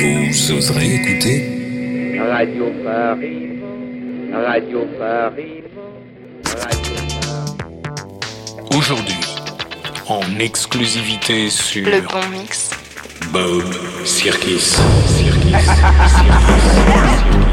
Vous oserez écouter Radio Paris, Radio Paris, Radio Paris. Aujourd'hui, en exclusivité sur Le bon mix. Bob Circus. Circus. Circus.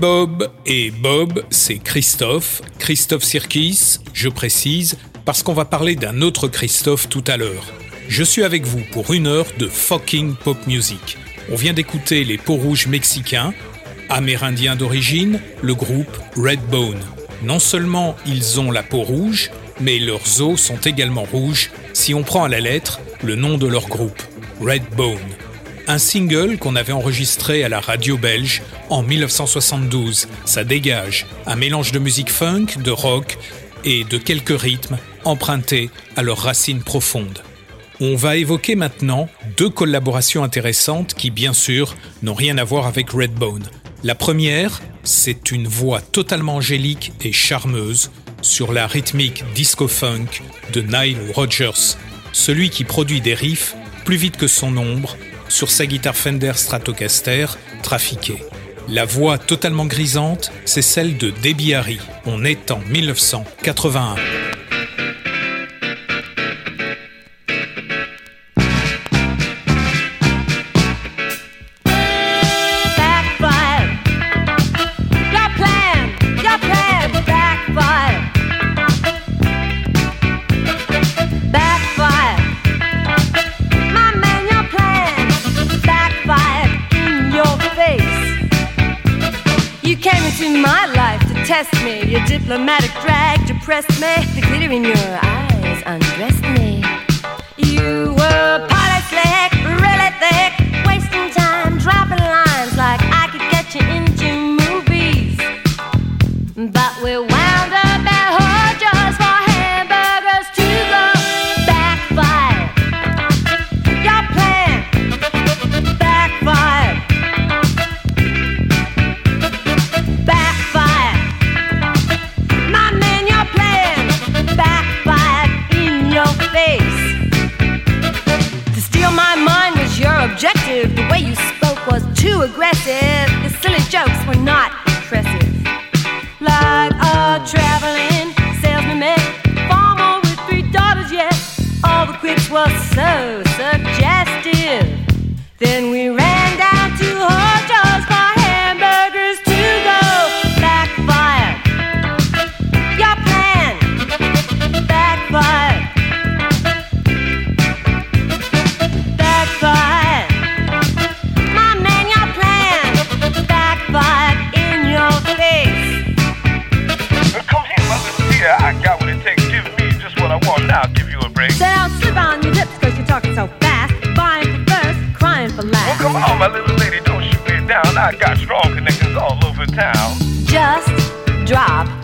Bob et Bob, c'est Christophe, Christophe Sirkis, je précise, parce qu'on va parler d'un autre Christophe tout à l'heure. Je suis avec vous pour une heure de fucking pop music. On vient d'écouter les peaux rouges mexicains, amérindiens d'origine, le groupe Redbone. Non seulement ils ont la peau rouge, mais leurs os sont également rouges si on prend à la lettre le nom de leur groupe, Redbone un single qu'on avait enregistré à la radio belge en 1972. Ça dégage un mélange de musique funk, de rock et de quelques rythmes empruntés à leurs racines profondes. On va évoquer maintenant deux collaborations intéressantes qui, bien sûr, n'ont rien à voir avec Redbone. La première, c'est une voix totalement angélique et charmeuse sur la rythmique disco-funk de Nile Rodgers, celui qui produit des riffs plus vite que son ombre sur sa guitare Fender Stratocaster trafiquée. La voix totalement grisante, c'est celle de Debbie Harry. On est en 1981. Drag me. The glitter in your my little lady, don't shoot me down. I got strong connections all over town. Just drop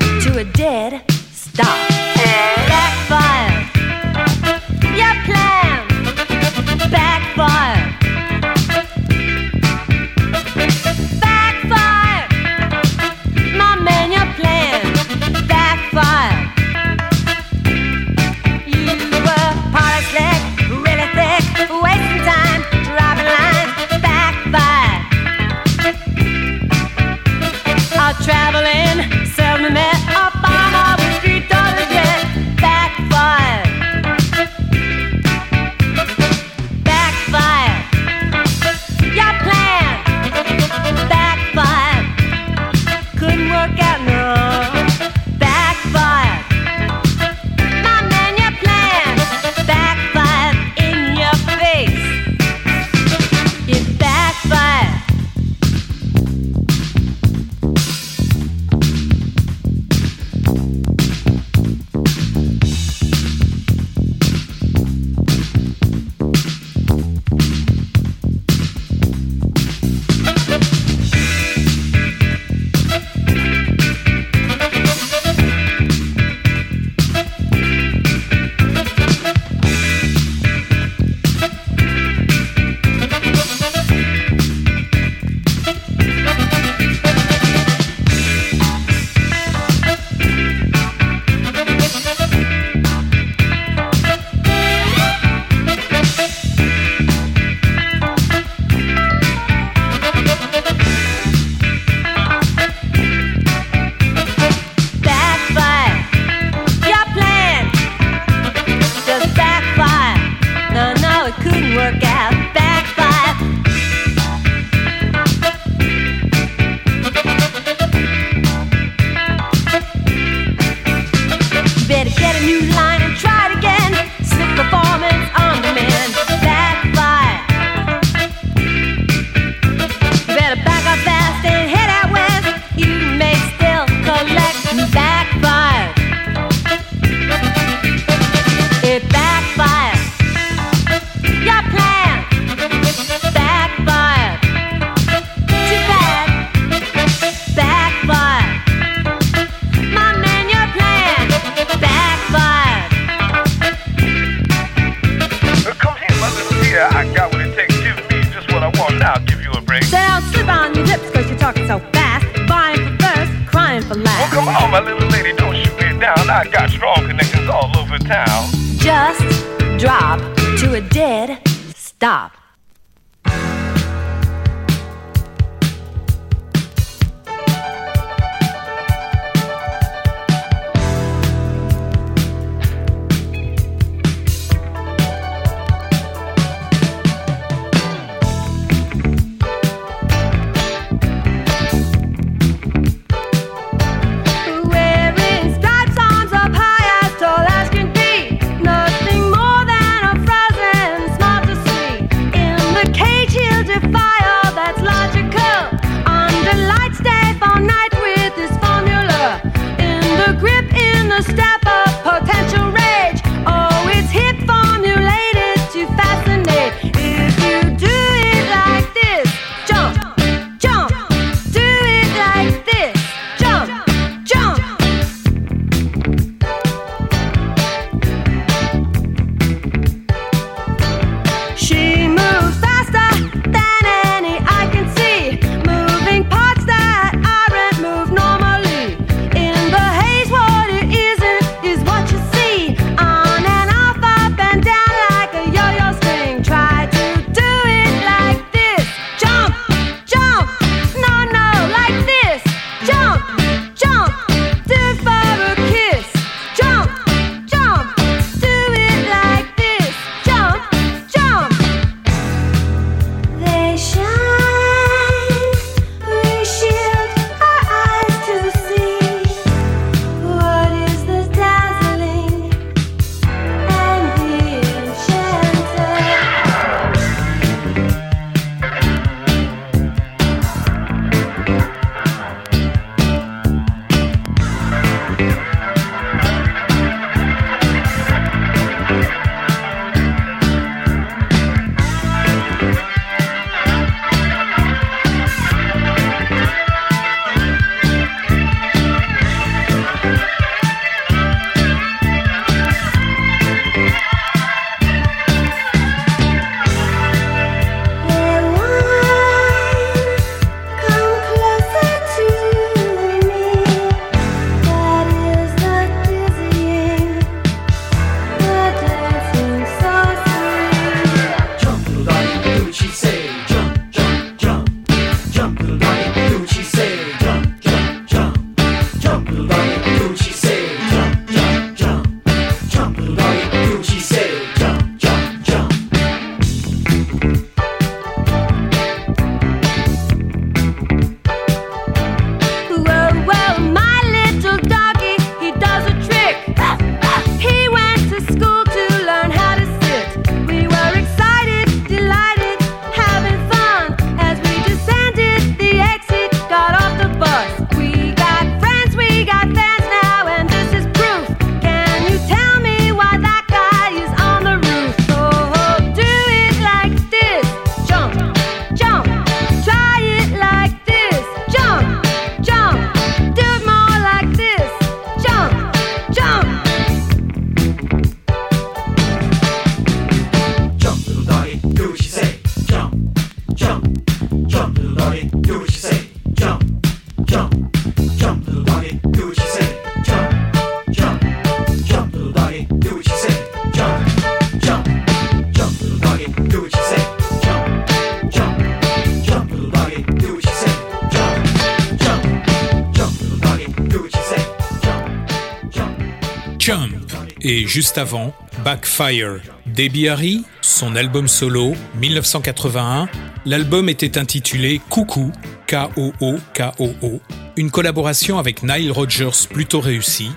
Et juste avant, Backfire. Debbie Harry, son album solo, 1981. L'album était intitulé Coucou, K-O-O-K-O-O. Une collaboration avec Nile Rodgers plutôt réussie.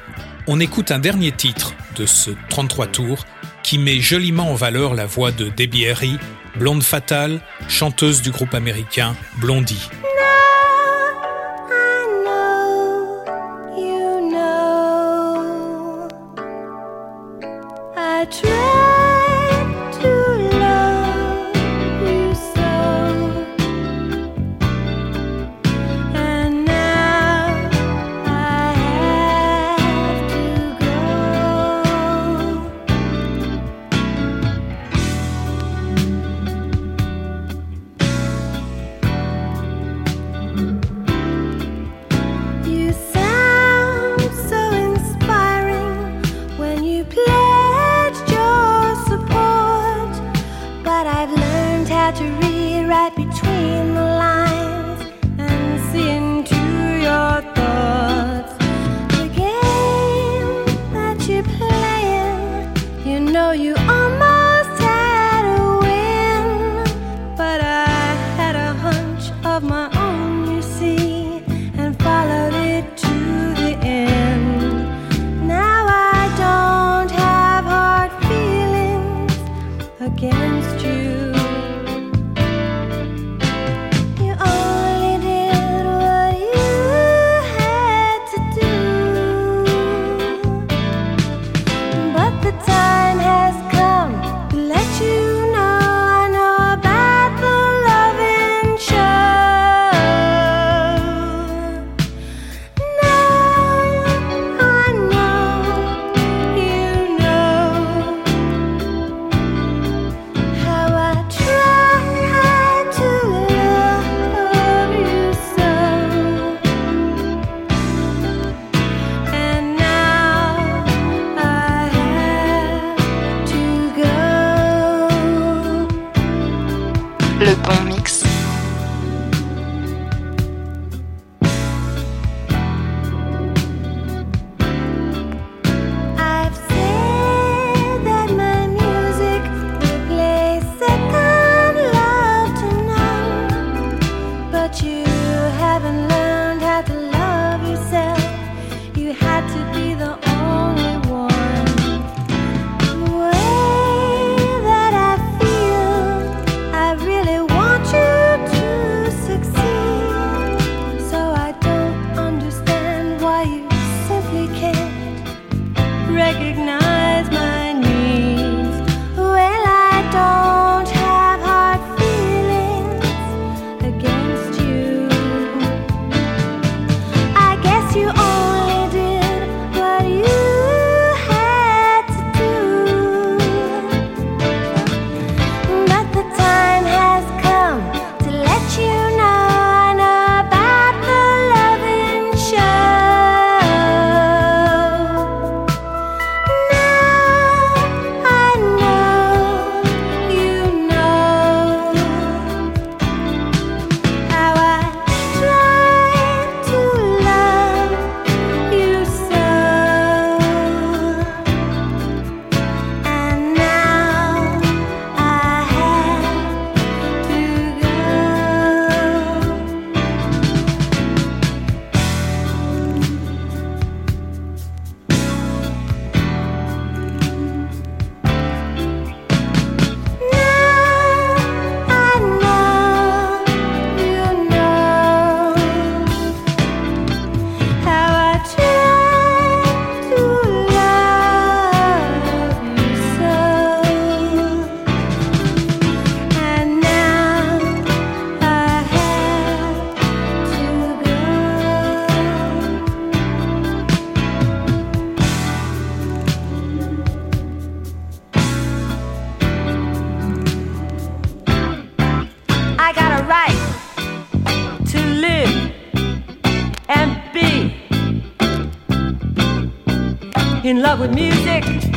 On écoute un dernier titre de ce 33 tours qui met joliment en valeur la voix de Debbie Harry, blonde fatale, chanteuse du groupe américain Blondie. With music.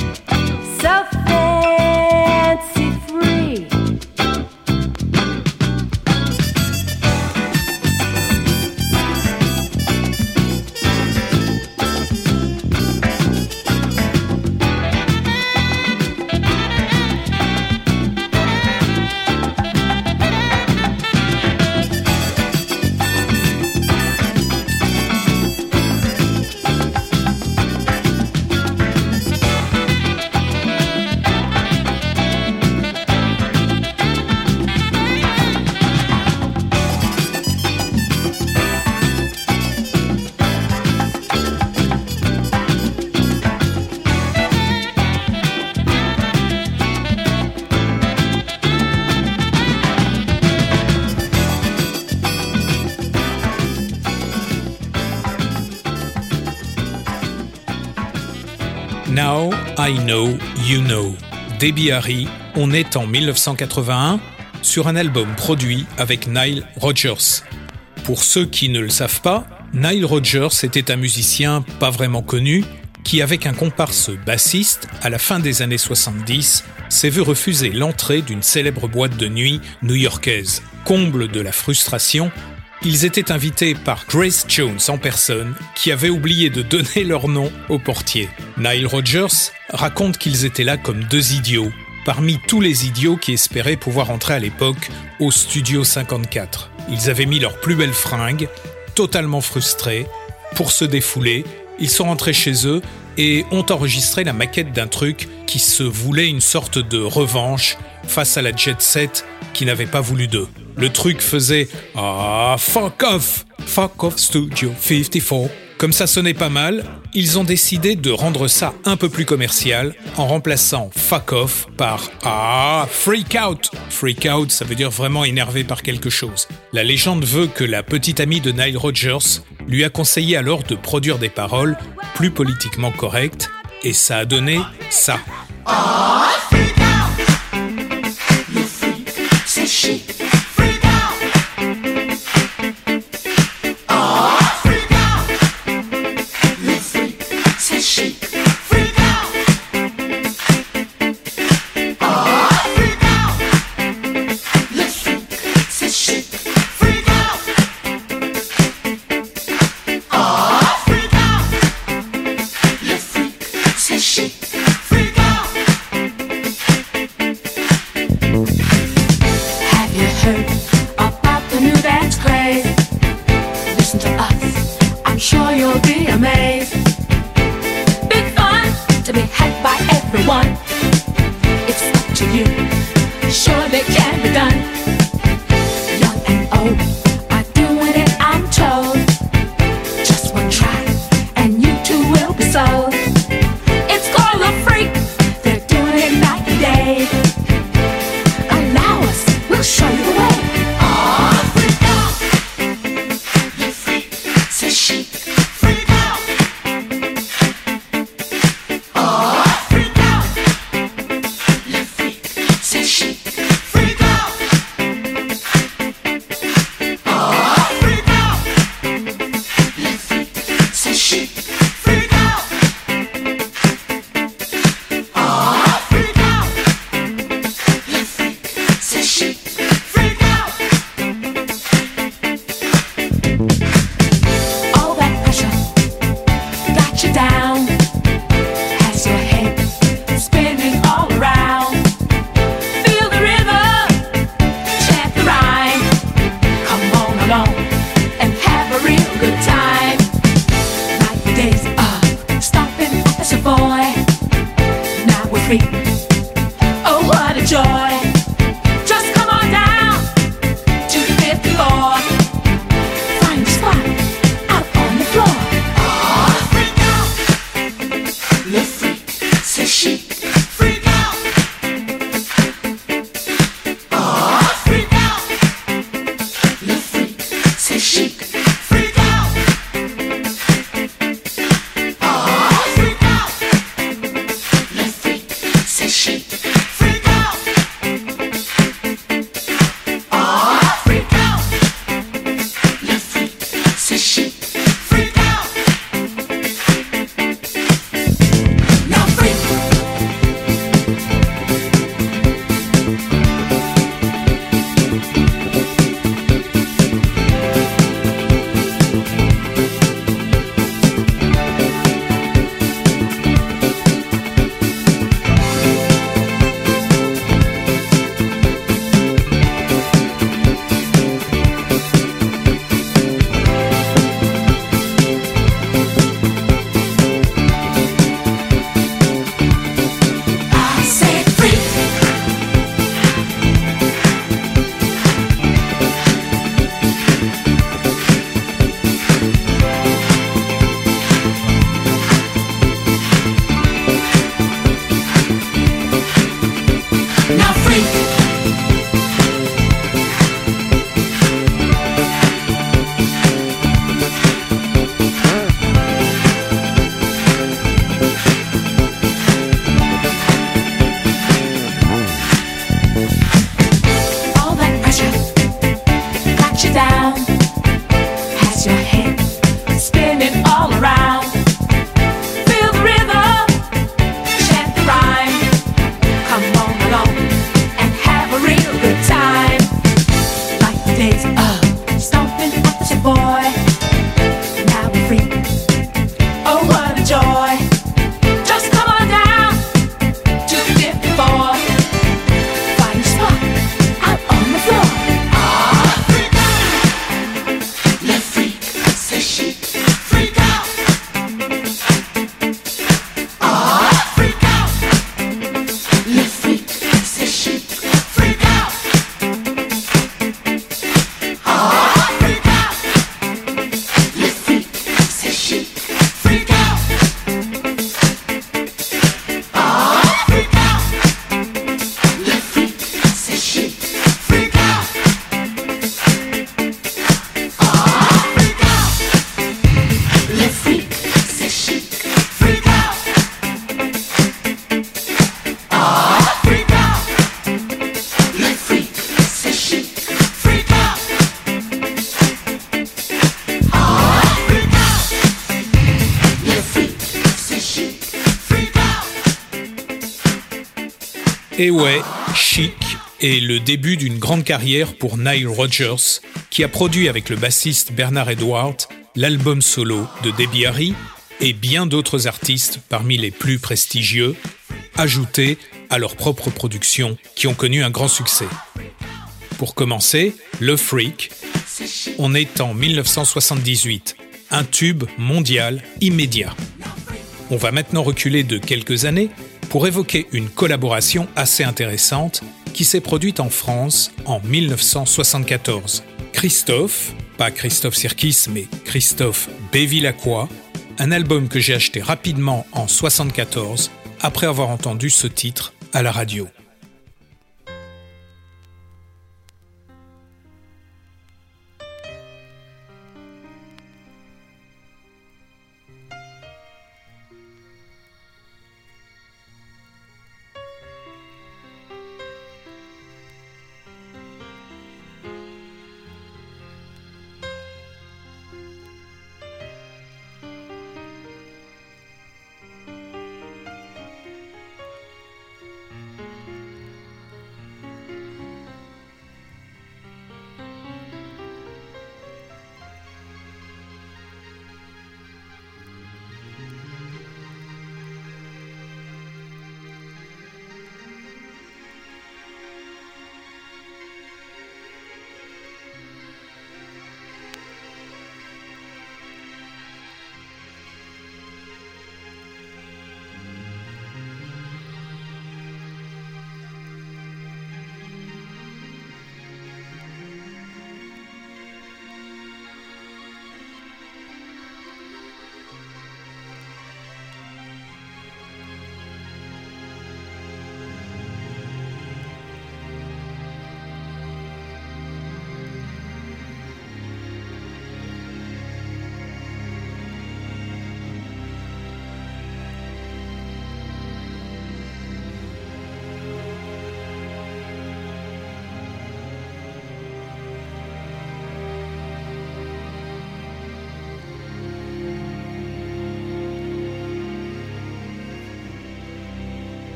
I Know You Know. Debbie Harry, on est en 1981 sur un album produit avec Nile Rodgers. Pour ceux qui ne le savent pas, Nile Rodgers était un musicien pas vraiment connu qui, avec un comparse bassiste, à la fin des années 70, s'est vu refuser l'entrée d'une célèbre boîte de nuit new-yorkaise. Comble de la frustration, ils étaient invités par Grace Jones en personne, qui avait oublié de donner leur nom au portier. Nile Rodgers raconte qu'ils étaient là comme deux idiots, parmi tous les idiots qui espéraient pouvoir entrer à l'époque au Studio 54. Ils avaient mis leurs plus belles fringues, totalement frustrés, pour se défouler, ils sont rentrés chez eux et ont enregistré la maquette d'un truc qui se voulait une sorte de revanche face à la jet set qui n'avait pas voulu d'eux. Le truc faisait Ah, fuck off! Fuck off Studio 54. Comme ça sonnait pas mal, ils ont décidé de rendre ça un peu plus commercial en remplaçant fuck off par Ah, freak out! Freak out, ça veut dire vraiment énervé par quelque chose. La légende veut que la petite amie de Nile Rodgers lui a conseillé alors de produire des paroles plus politiquement correctes et ça a donné ça. She. Freak Et ouais, Chic est le début d'une grande carrière pour Nile Rodgers, qui a produit avec le bassiste Bernard Edwards l'album solo de Debbie Harry et bien d'autres artistes parmi les plus prestigieux, ajoutés à leur propre production qui ont connu un grand succès. Pour commencer, Le Freak, on est en 1978, un tube mondial immédiat. On va maintenant reculer de quelques années pour évoquer une collaboration assez intéressante qui s'est produite en France en 1974. Christophe, pas Christophe Sirkis, mais Christophe Bévilacqua, un album que j'ai acheté rapidement en 1974 après avoir entendu ce titre à la radio.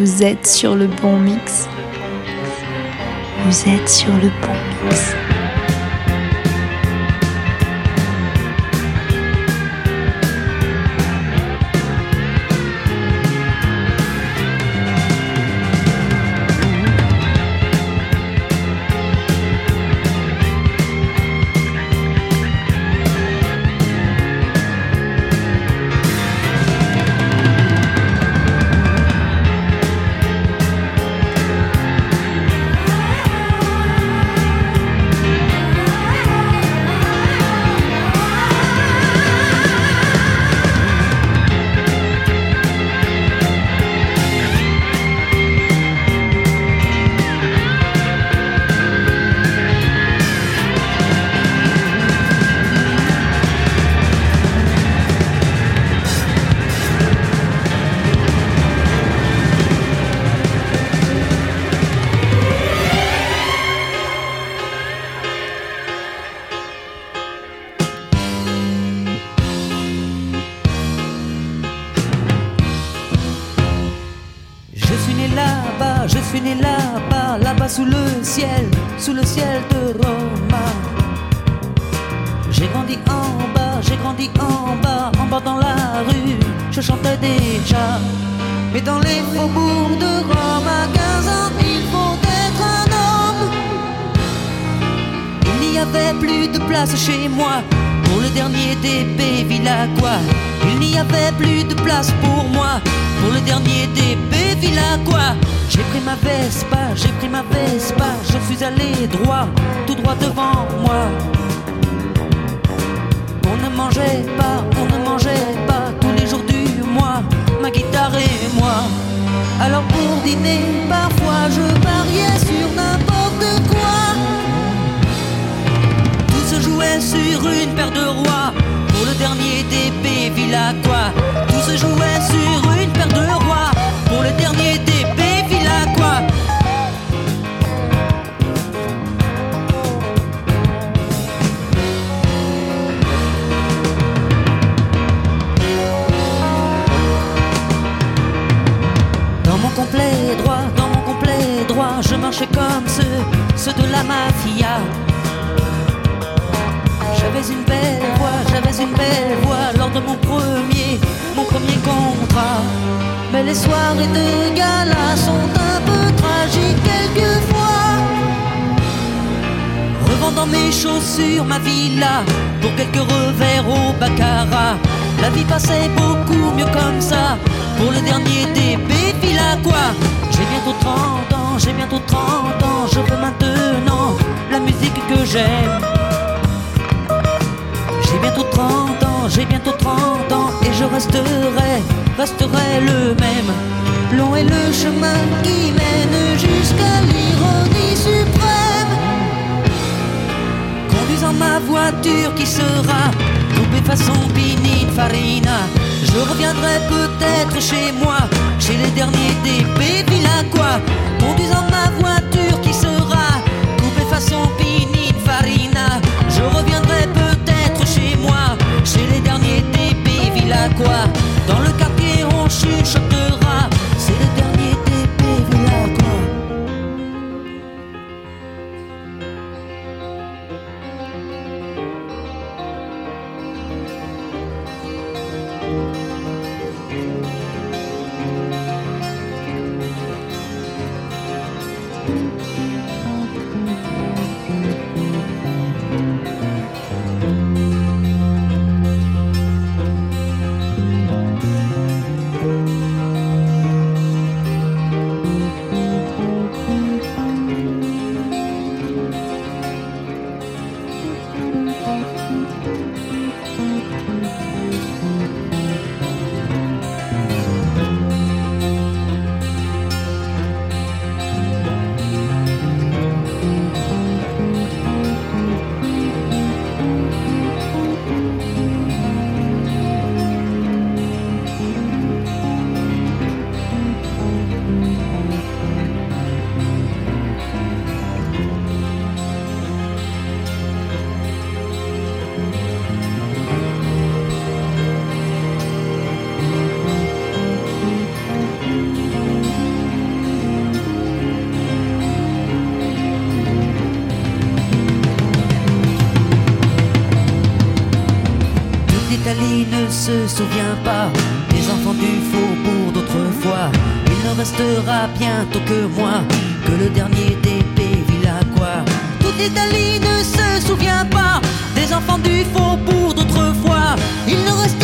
Vous êtes sur le bon mix. Vous êtes sur le bon Faubourgs de Rome, à 15 ans, il faut être un homme. Il n'y avait plus de place chez moi, Pour le dernier DP Villacois, il n'y avait plus de place pour moi. Pour le dernier DP Villacois, j'ai pris ma Vespa, j'ai pris ma Vespa, je suis allé droit, tout droit devant moi. On ne mangeait pas, on ne Alors pour dîner, parfois je pariais sur n'importe quoi. Tout se jouait sur une paire de rois. Pour le dernier DP Villacois. Tout se jouait sur une paire de rois. Pour le dernier la mafia. J'avais une belle voix, j'avais une belle voix lors de mon premier, mon premier contrat. Mais les soirées de gala sont un peu tragiques quelquefois. Revendant mes chaussures, ma villa, pour quelques revers au baccarat. La vie passait beaucoup mieux comme ça, pour le dernier DB Villacois. J'ai bientôt 30 ans, j'ai bientôt 30 ans, je veux maintenant la musique que j'aime. J'ai bientôt 30 ans, j'ai bientôt 30 ans et je resterai, resterai le même. Long est le chemin qui mène jusqu'à l'ironie suprême. Conduisant ma voiture qui sera coupée façon Pininfarina. Je reviendrai peut-être chez moi, chez les derniers des Villacois. Conduisant ma voiture qui sera coupée façon Pininfarina. Je reviendrai peut-être chez moi, chez les derniers des Villacois. Dans le quartier se souvient pas des enfants du faubourg d'autrefois. Il ne restera bientôt que moi, que le dernier des Villacois. Toute l'Italie ne se souvient pas des enfants du faubourg d'autrefois. Il ne restera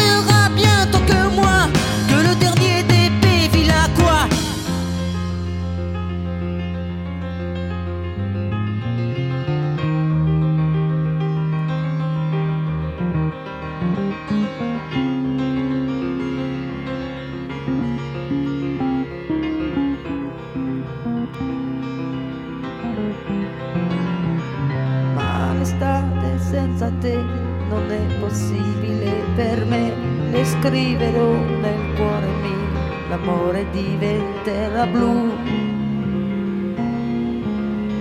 non è possibile per me, le scriverò nel cuore mio, l'amore diventerà blu.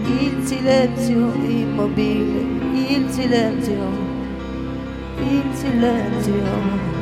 Il silenzio immobile, il silenzio, il silenzio.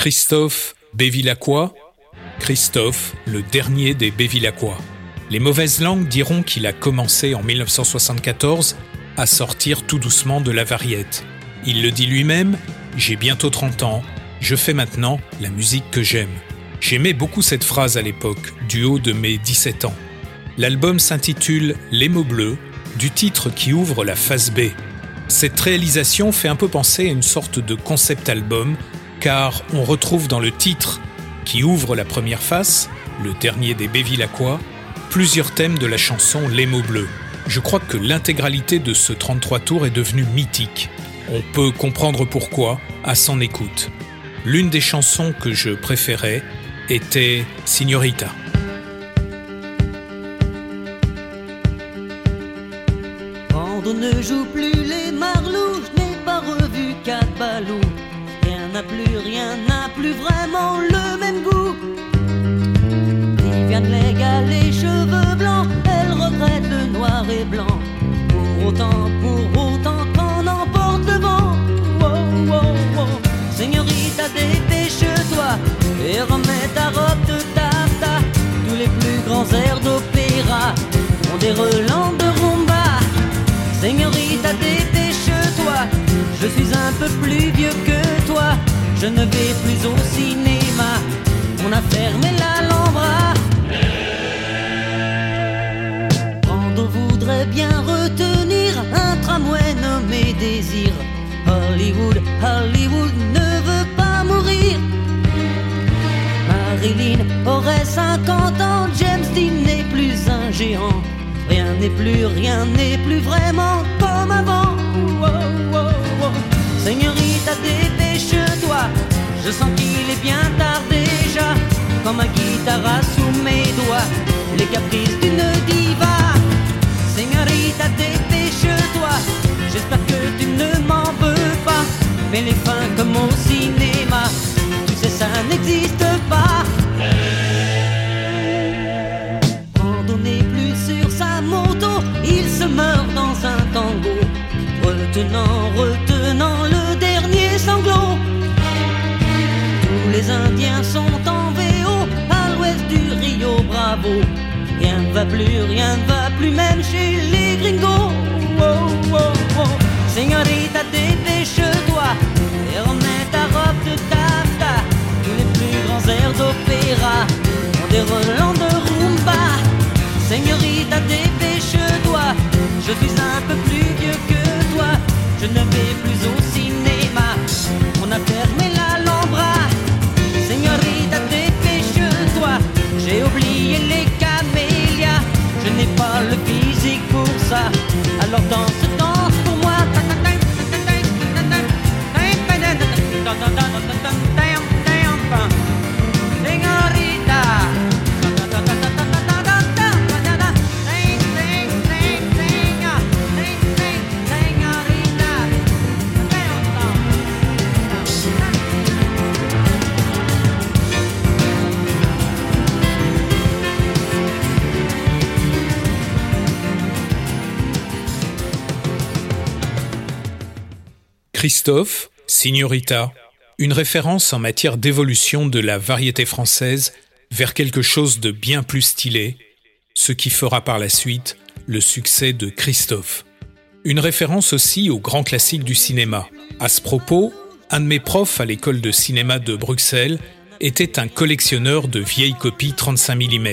Christophe Bévilacqua Christophe, le dernier des Bévilacqua. Les mauvaises langues diront qu'il a commencé en 1974 à sortir tout doucement de la variette. Il le dit lui-même, j'ai bientôt 30 ans, je fais maintenant la musique que j'aime. J'aimais beaucoup cette phrase à l'époque, du haut de mes 17 ans. L'album s'intitule Les mots bleus, du titre qui ouvre la phase B. Cette réalisation fait un peu penser à une sorte de concept album, car on retrouve dans le titre qui ouvre la première face, le dernier des Bévilacqua, plusieurs thèmes de la chanson Les mots bleus. Je crois que l'intégralité de ce 33 tours est devenue mythique. On peut comprendre pourquoi à son écoute. L'une des chansons que je préférais était Signorita. Les cheveux blancs, elle regrette le noir et blanc. Pour autant, pour autant qu'on emporte le vent. Wow, wow, wow. Señorita, dépêche-toi et remets ta robe de tata. Tous les plus grands airs d'opéra ont des relents de rumba. Señorita, dépêche-toi, je suis un peu plus vieux que toi. Je ne vais plus au cinéma, on a fermé l'Alhambra. Bien retenir un tramway nommé Désir. Hollywood, Hollywood ne veut pas mourir. Marilyn aurait 50 ans, James Dean n'est plus un géant. Rien n'est plus, rien n'est plus vraiment comme avant. Wow, wow, wow. Señorita, dépêche-toi. Je sens qu'il est bien tard déjà. Comme un guitare sous mes doigts. Les caprices. Señorita, dépêche-toi. J'espère que tu ne m'en veux pas. Mais les fins comme au cinéma, tu sais, ça n'existe pas. Quand on n'est plus sur sa moto, il se meurt dans un tango, retenant, retenant le dernier sanglot. Tous les Indiens sont en VO à l'ouest du Rio Bravo. Va plus, rien ne va plus, même chez les gringos. Wow, wow, wow. Señorita, dépêche-toi et remets ta robe de taffetas. Tous les plus grands airs d'opéra ont des relents de rumba. Señorita, dépêche-toi, je suis un peu plus vieux que toi. Je ne vais plus au cinéma, on a fermé Christophe, Signorita, une référence en matière d'évolution de la variété française vers quelque chose de bien plus stylé, ce qui fera par la suite le succès de Christophe. Une référence aussi au grand classique du cinéma. À ce propos, un de mes profs à l'école de cinéma de Bruxelles était un collectionneur de vieilles copies 35 mm.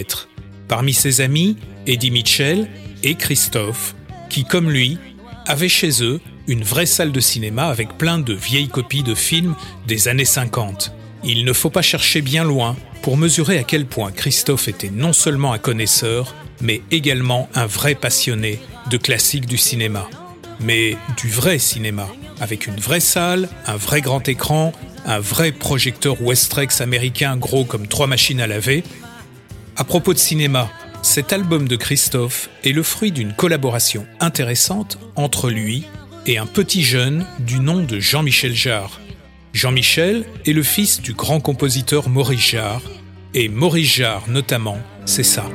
Parmi ses amis, Eddie Mitchell et Christophe, qui, comme lui, avaient chez eux une vraie salle de cinéma avec plein de vieilles copies de films des années 50. Il ne faut pas chercher bien loin pour mesurer à quel point Christophe était non seulement un connaisseur, mais également un vrai passionné de classiques du cinéma. Mais du vrai cinéma, avec une vraie salle, un vrai grand écran, un vrai projecteur Westrex américain gros comme trois machines à laver. À propos de cinéma, cet album de Christophe est le fruit d'une collaboration intéressante entre lui et un petit jeune du nom de Jean-Michel Jarre. Jean-Michel est le fils du grand compositeur Maurice Jarre, et Maurice Jarre notamment, c'est ça.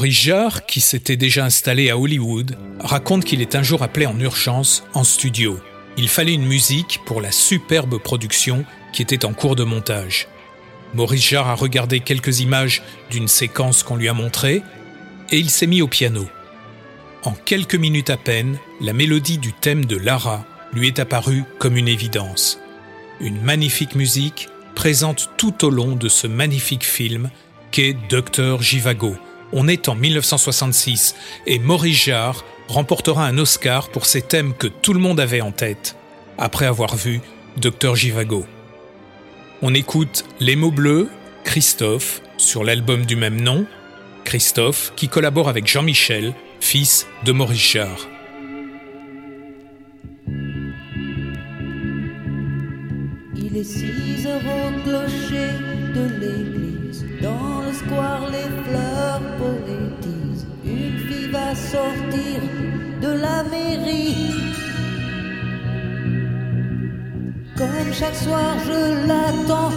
Maurice Jarre, qui s'était déjà installé à Hollywood, raconte qu'il est un jour appelé en urgence en studio. Il fallait une musique pour la superbe production qui était en cours de montage. Maurice Jarre a regardé quelques images d'une séquence qu'on lui a montrée et il s'est mis au piano. En quelques minutes à peine, la mélodie du thème de Lara lui est apparue comme une évidence. Une magnifique musique présente tout au long de ce magnifique film qu'est Docteur Givago. On est en 1966 et Maurice Jarre remportera un Oscar pour ces thèmes que tout le monde avait en tête après avoir vu Docteur Givago. On écoute Les mots bleus, Christophe, sur l'album du même nom, Christophe qui collabore avec Jean-Michel, fils de Maurice Jarre. Il est. Square, les fleurs poétisent. Une fille va sortir de la mairie. Comme chaque soir, je l'attends,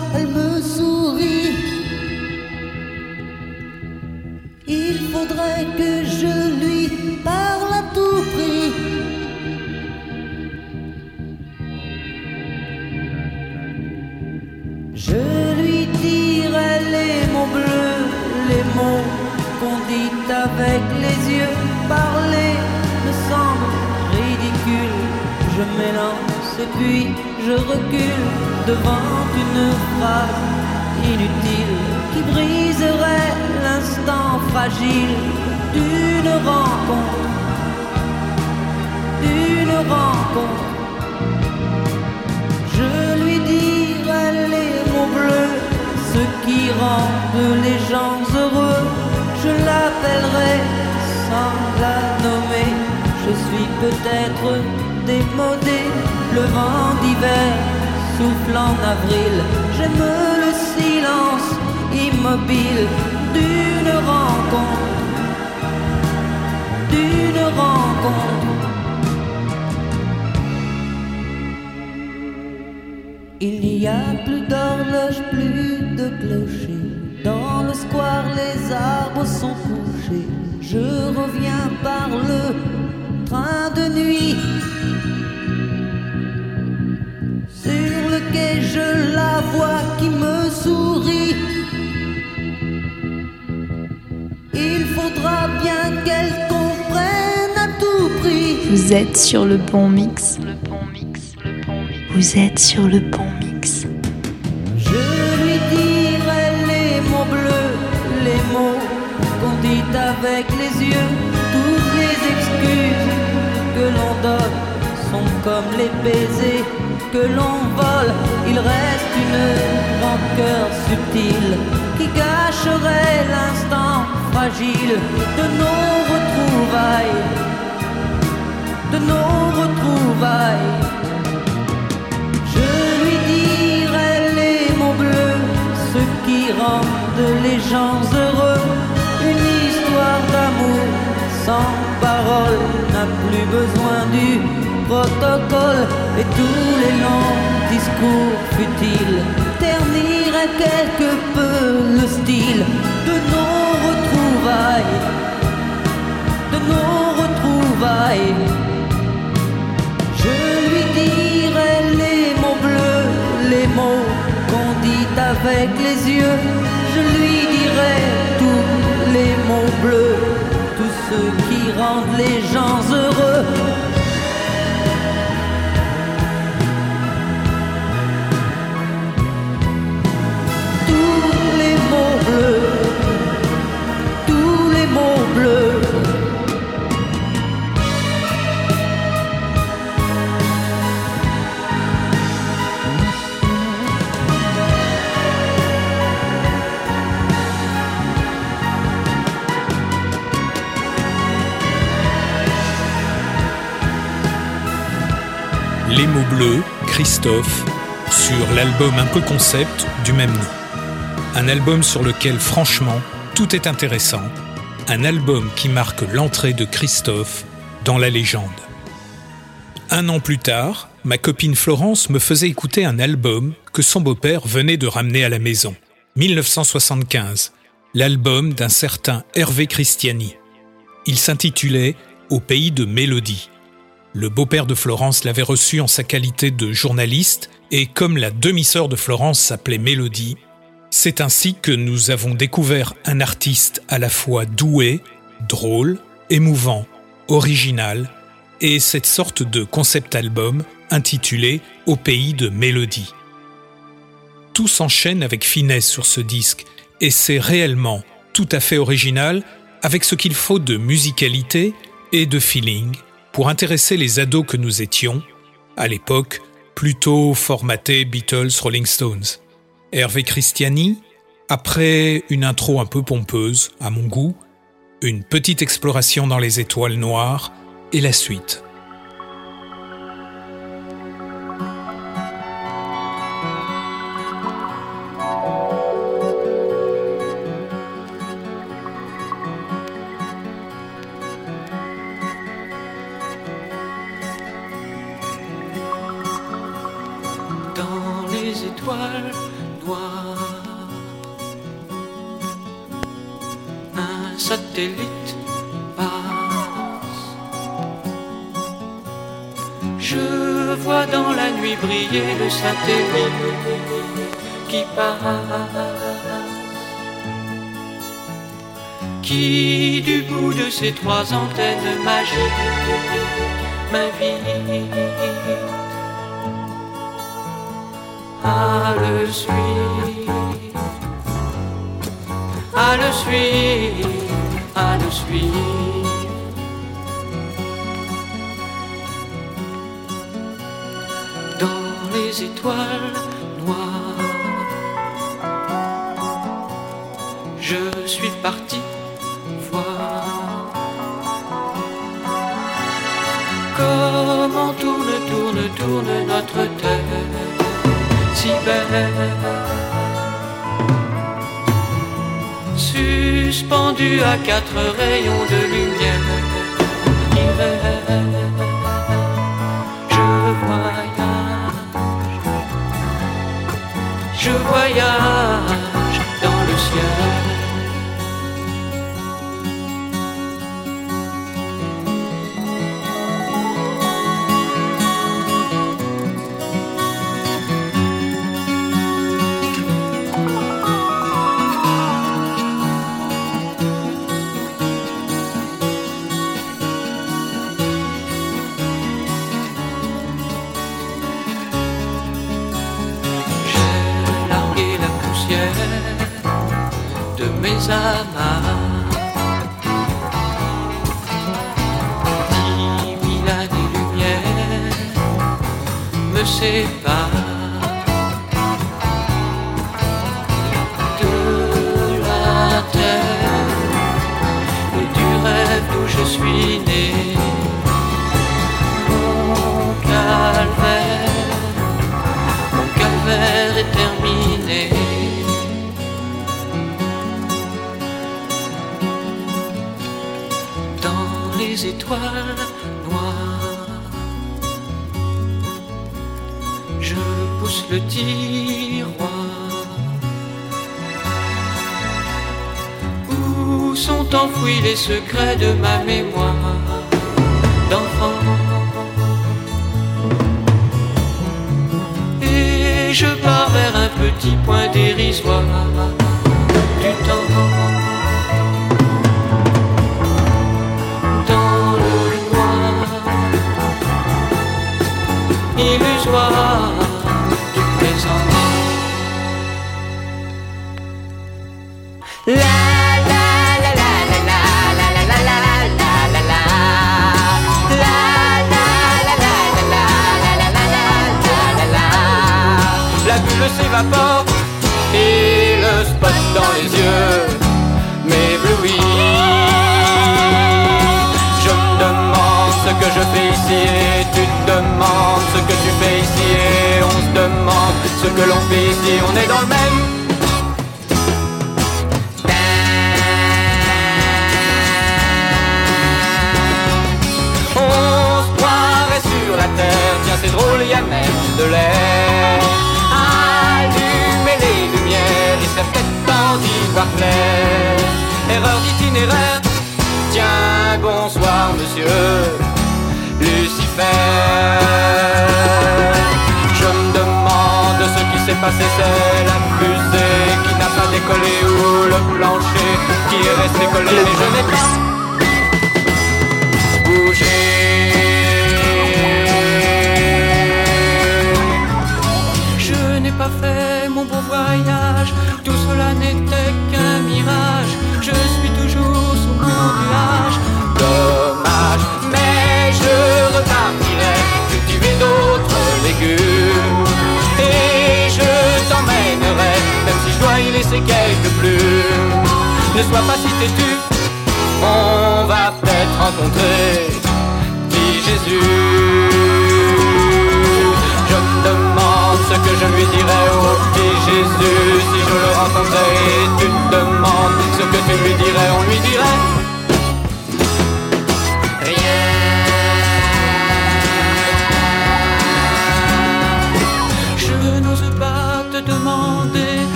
m'élance et puis je recule devant une phrase inutile qui briserait l'instant fragile d'une rencontre. D'une rencontre. Je lui dirai les mots bleus, ce qui rendent les gens heureux. Je l'appellerai sans la nommer. Je suis peut-être démodé, le vent d'hiver souffle en avril. J'aime le silence immobile d'une rencontre. D'une rencontre. Il n'y a plus d'horloge, plus de clocher. Dans le square, les arbres sont couchés. Je reviens par le train de nuit. Vous êtes sur le bon mix. Vous êtes sur le bon mix. Je lui dirai les mots bleus, les mots qu'on dit avec les yeux. Toutes les excuses que l'on donne sont comme les baisers que l'on vole. Il reste une rancœur subtile qui gâcherait l'instant fragile de nos retrouvailles. De nos retrouvailles. Je lui dirai les mots bleus, ce qui rendent les gens heureux. Une histoire d'amour sans parole n'a plus besoin du protocole et tous les longs discours futiles terniraient quelque peu le style de nos retrouvailles. De nos retrouvailles. Qu'on dit avec les yeux. Je lui dirai tous les mots bleus, tous ceux qui rendent les gens heureux. Christophe, sur l'album un peu concept du même nom. Un album sur lequel franchement tout est intéressant. Un album qui marque l'entrée de Christophe dans la légende. Un an plus tard, ma copine Florence me faisait écouter un album que son beau-père venait de ramener à la maison. 1975. l'album d'un certain Hervé Christiani. Il s'intitulait Au pays de Mélodie. Le beau-père de Florence l'avait reçu en sa qualité de journaliste, et comme la demi-sœur de Florence s'appelait Mélodie, c'est ainsi que nous avons découvert un artiste à la fois doué, drôle, émouvant, original, et cette sorte de concept album intitulé Au pays de Mélodie. Tout s'enchaîne avec finesse sur ce disque, et c'est réellement tout à fait original avec ce qu'il faut de musicalité et de feeling pour intéresser les ados que nous étions, à l'époque plutôt formatés Beatles Rolling Stones. Hervé Christiani, après une intro un peu pompeuse, à mon goût, une petite exploration dans les étoiles noires et la suite. Qui passe. Qui du bout de ses trois antennes magiques m'invite à le suivre, à le suivre, à le suivre. Dans les étoiles parti. Voir. Comment tourne, tourne, tourne notre terre si belle, suspendue à quatre rayons de lumière. Hiver, je voyage, je voyage d'où je suis né. Mon calvaire mon calvaire est terminé. Dans les étoiles le tiroir. Où sont enfouis les secrets de ma mémoire d'enfant? Et je pars vers un petit point dérisoire du temps. Dans le noir, illusoire Bulle s'évapore et le spot dans les yeux m'éblouit. Je me demande ce que je fais ici et tu te demandes ce que tu fais ici et on se demande ce que l'on fait ici. On est dans le même. On se croirait sur la terre, tiens c'est drôle, y a même de l'air. Erreur d'itinéraire. Tiens, bonsoir monsieur Lucifer. Je me demande ce qui s'est passé, c'est la fusée qui n'a pas décollé ou le plancher qui est resté collé, mais je n'ai pas sois pas si têtu, on va peut-être rencontrer dit Jésus. Je me demande ce que je lui dirais au petit Jésus si je le rencontrais. Tu te demandes ce que tu lui dirais, on lui dirait.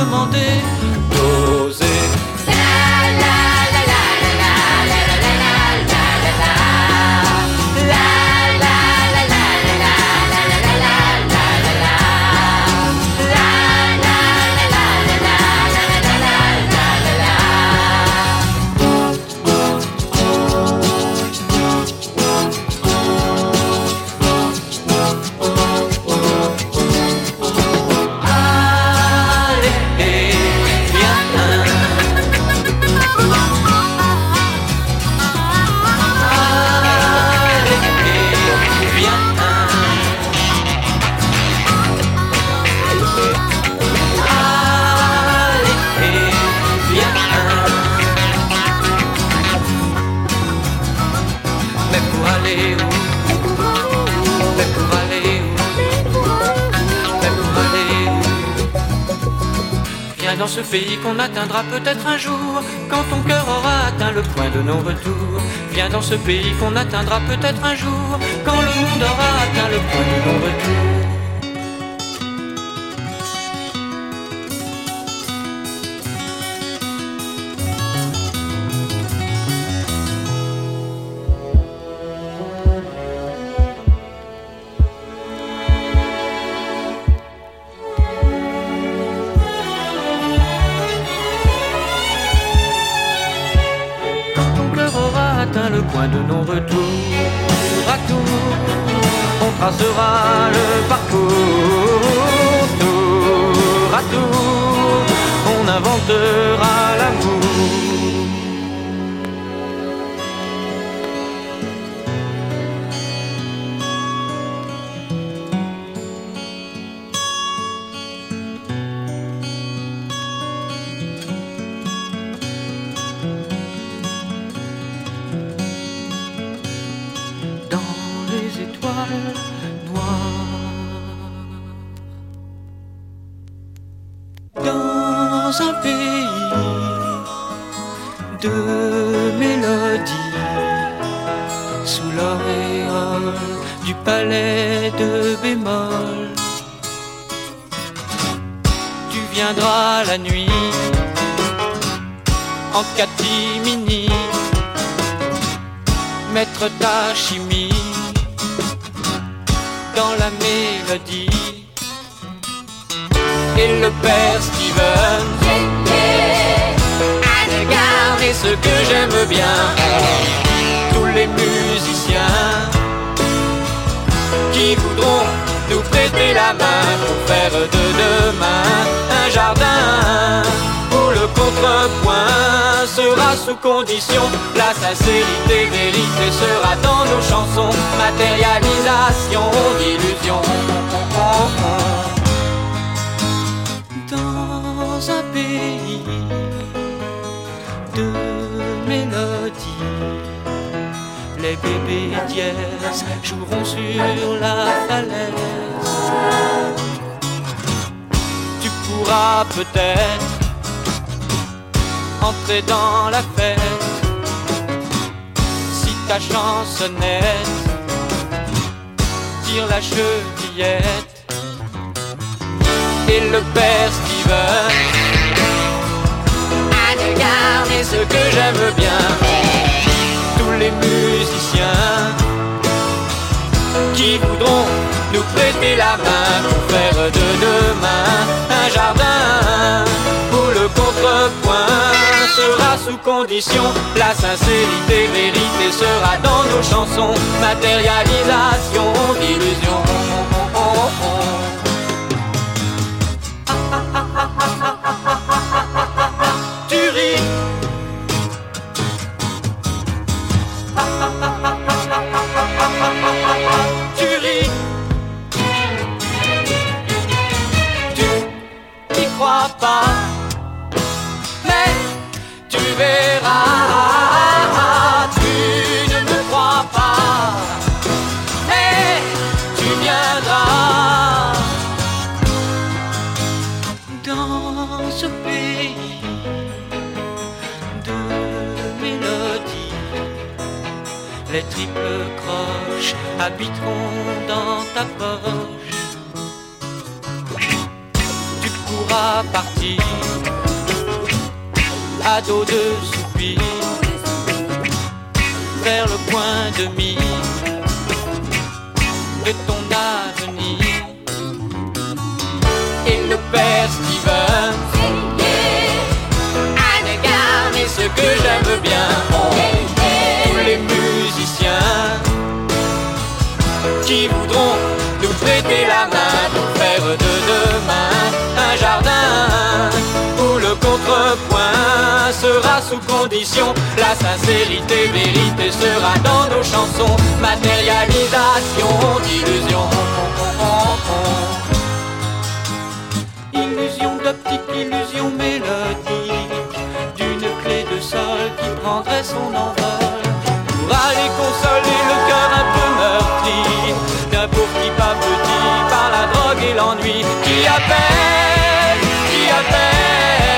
Demander d'oser. Pays qu'on atteindra peut-être un jour, quand ton cœur aura atteint le point de non-retour. Viens dans ce pays qu'on atteindra peut-être un jour, quand le monde aura atteint le point de non-retour. De non-retour, à tour, on tracera le parcours, tour à tour, on inventera l'amour. La sincérité, vérité sera dans nos chansons. Matérialisation d'illusions. Dans un pays de mélodies, les bébés dièses joueront sur la falaise. Tu pourras peut-être entrer dans la fête ta chansonnette tire la chevillette et le père Steven. Anne Garde est ce que j'aime bien. Tous les musiciens qui voudront nous prêter la main pour faire de demain un jardin sera sous condition. La sincérité, vérité sera dans nos chansons. Matérialisation d'illusions. Tu ris. Tu ris. Tu n'y crois pas. Habiteront dans ta poche. Tu pourras partir à dos de soupir vers le point de mire de ton avenir. Et le père Steven, Anne Garde est ce que j'aime bien. sous condition. La sincérité, vérité sera dans nos chansons. Matérialisation d'illusion. Illusion d'optique, illusion mélodique. D'une clé de sol qui prendrait son envol. Pour aller consoler le cœur un peu meurtri. D'un pauvre qui pas petit par la drogue et l'ennui. Qui appelle, qui appelle.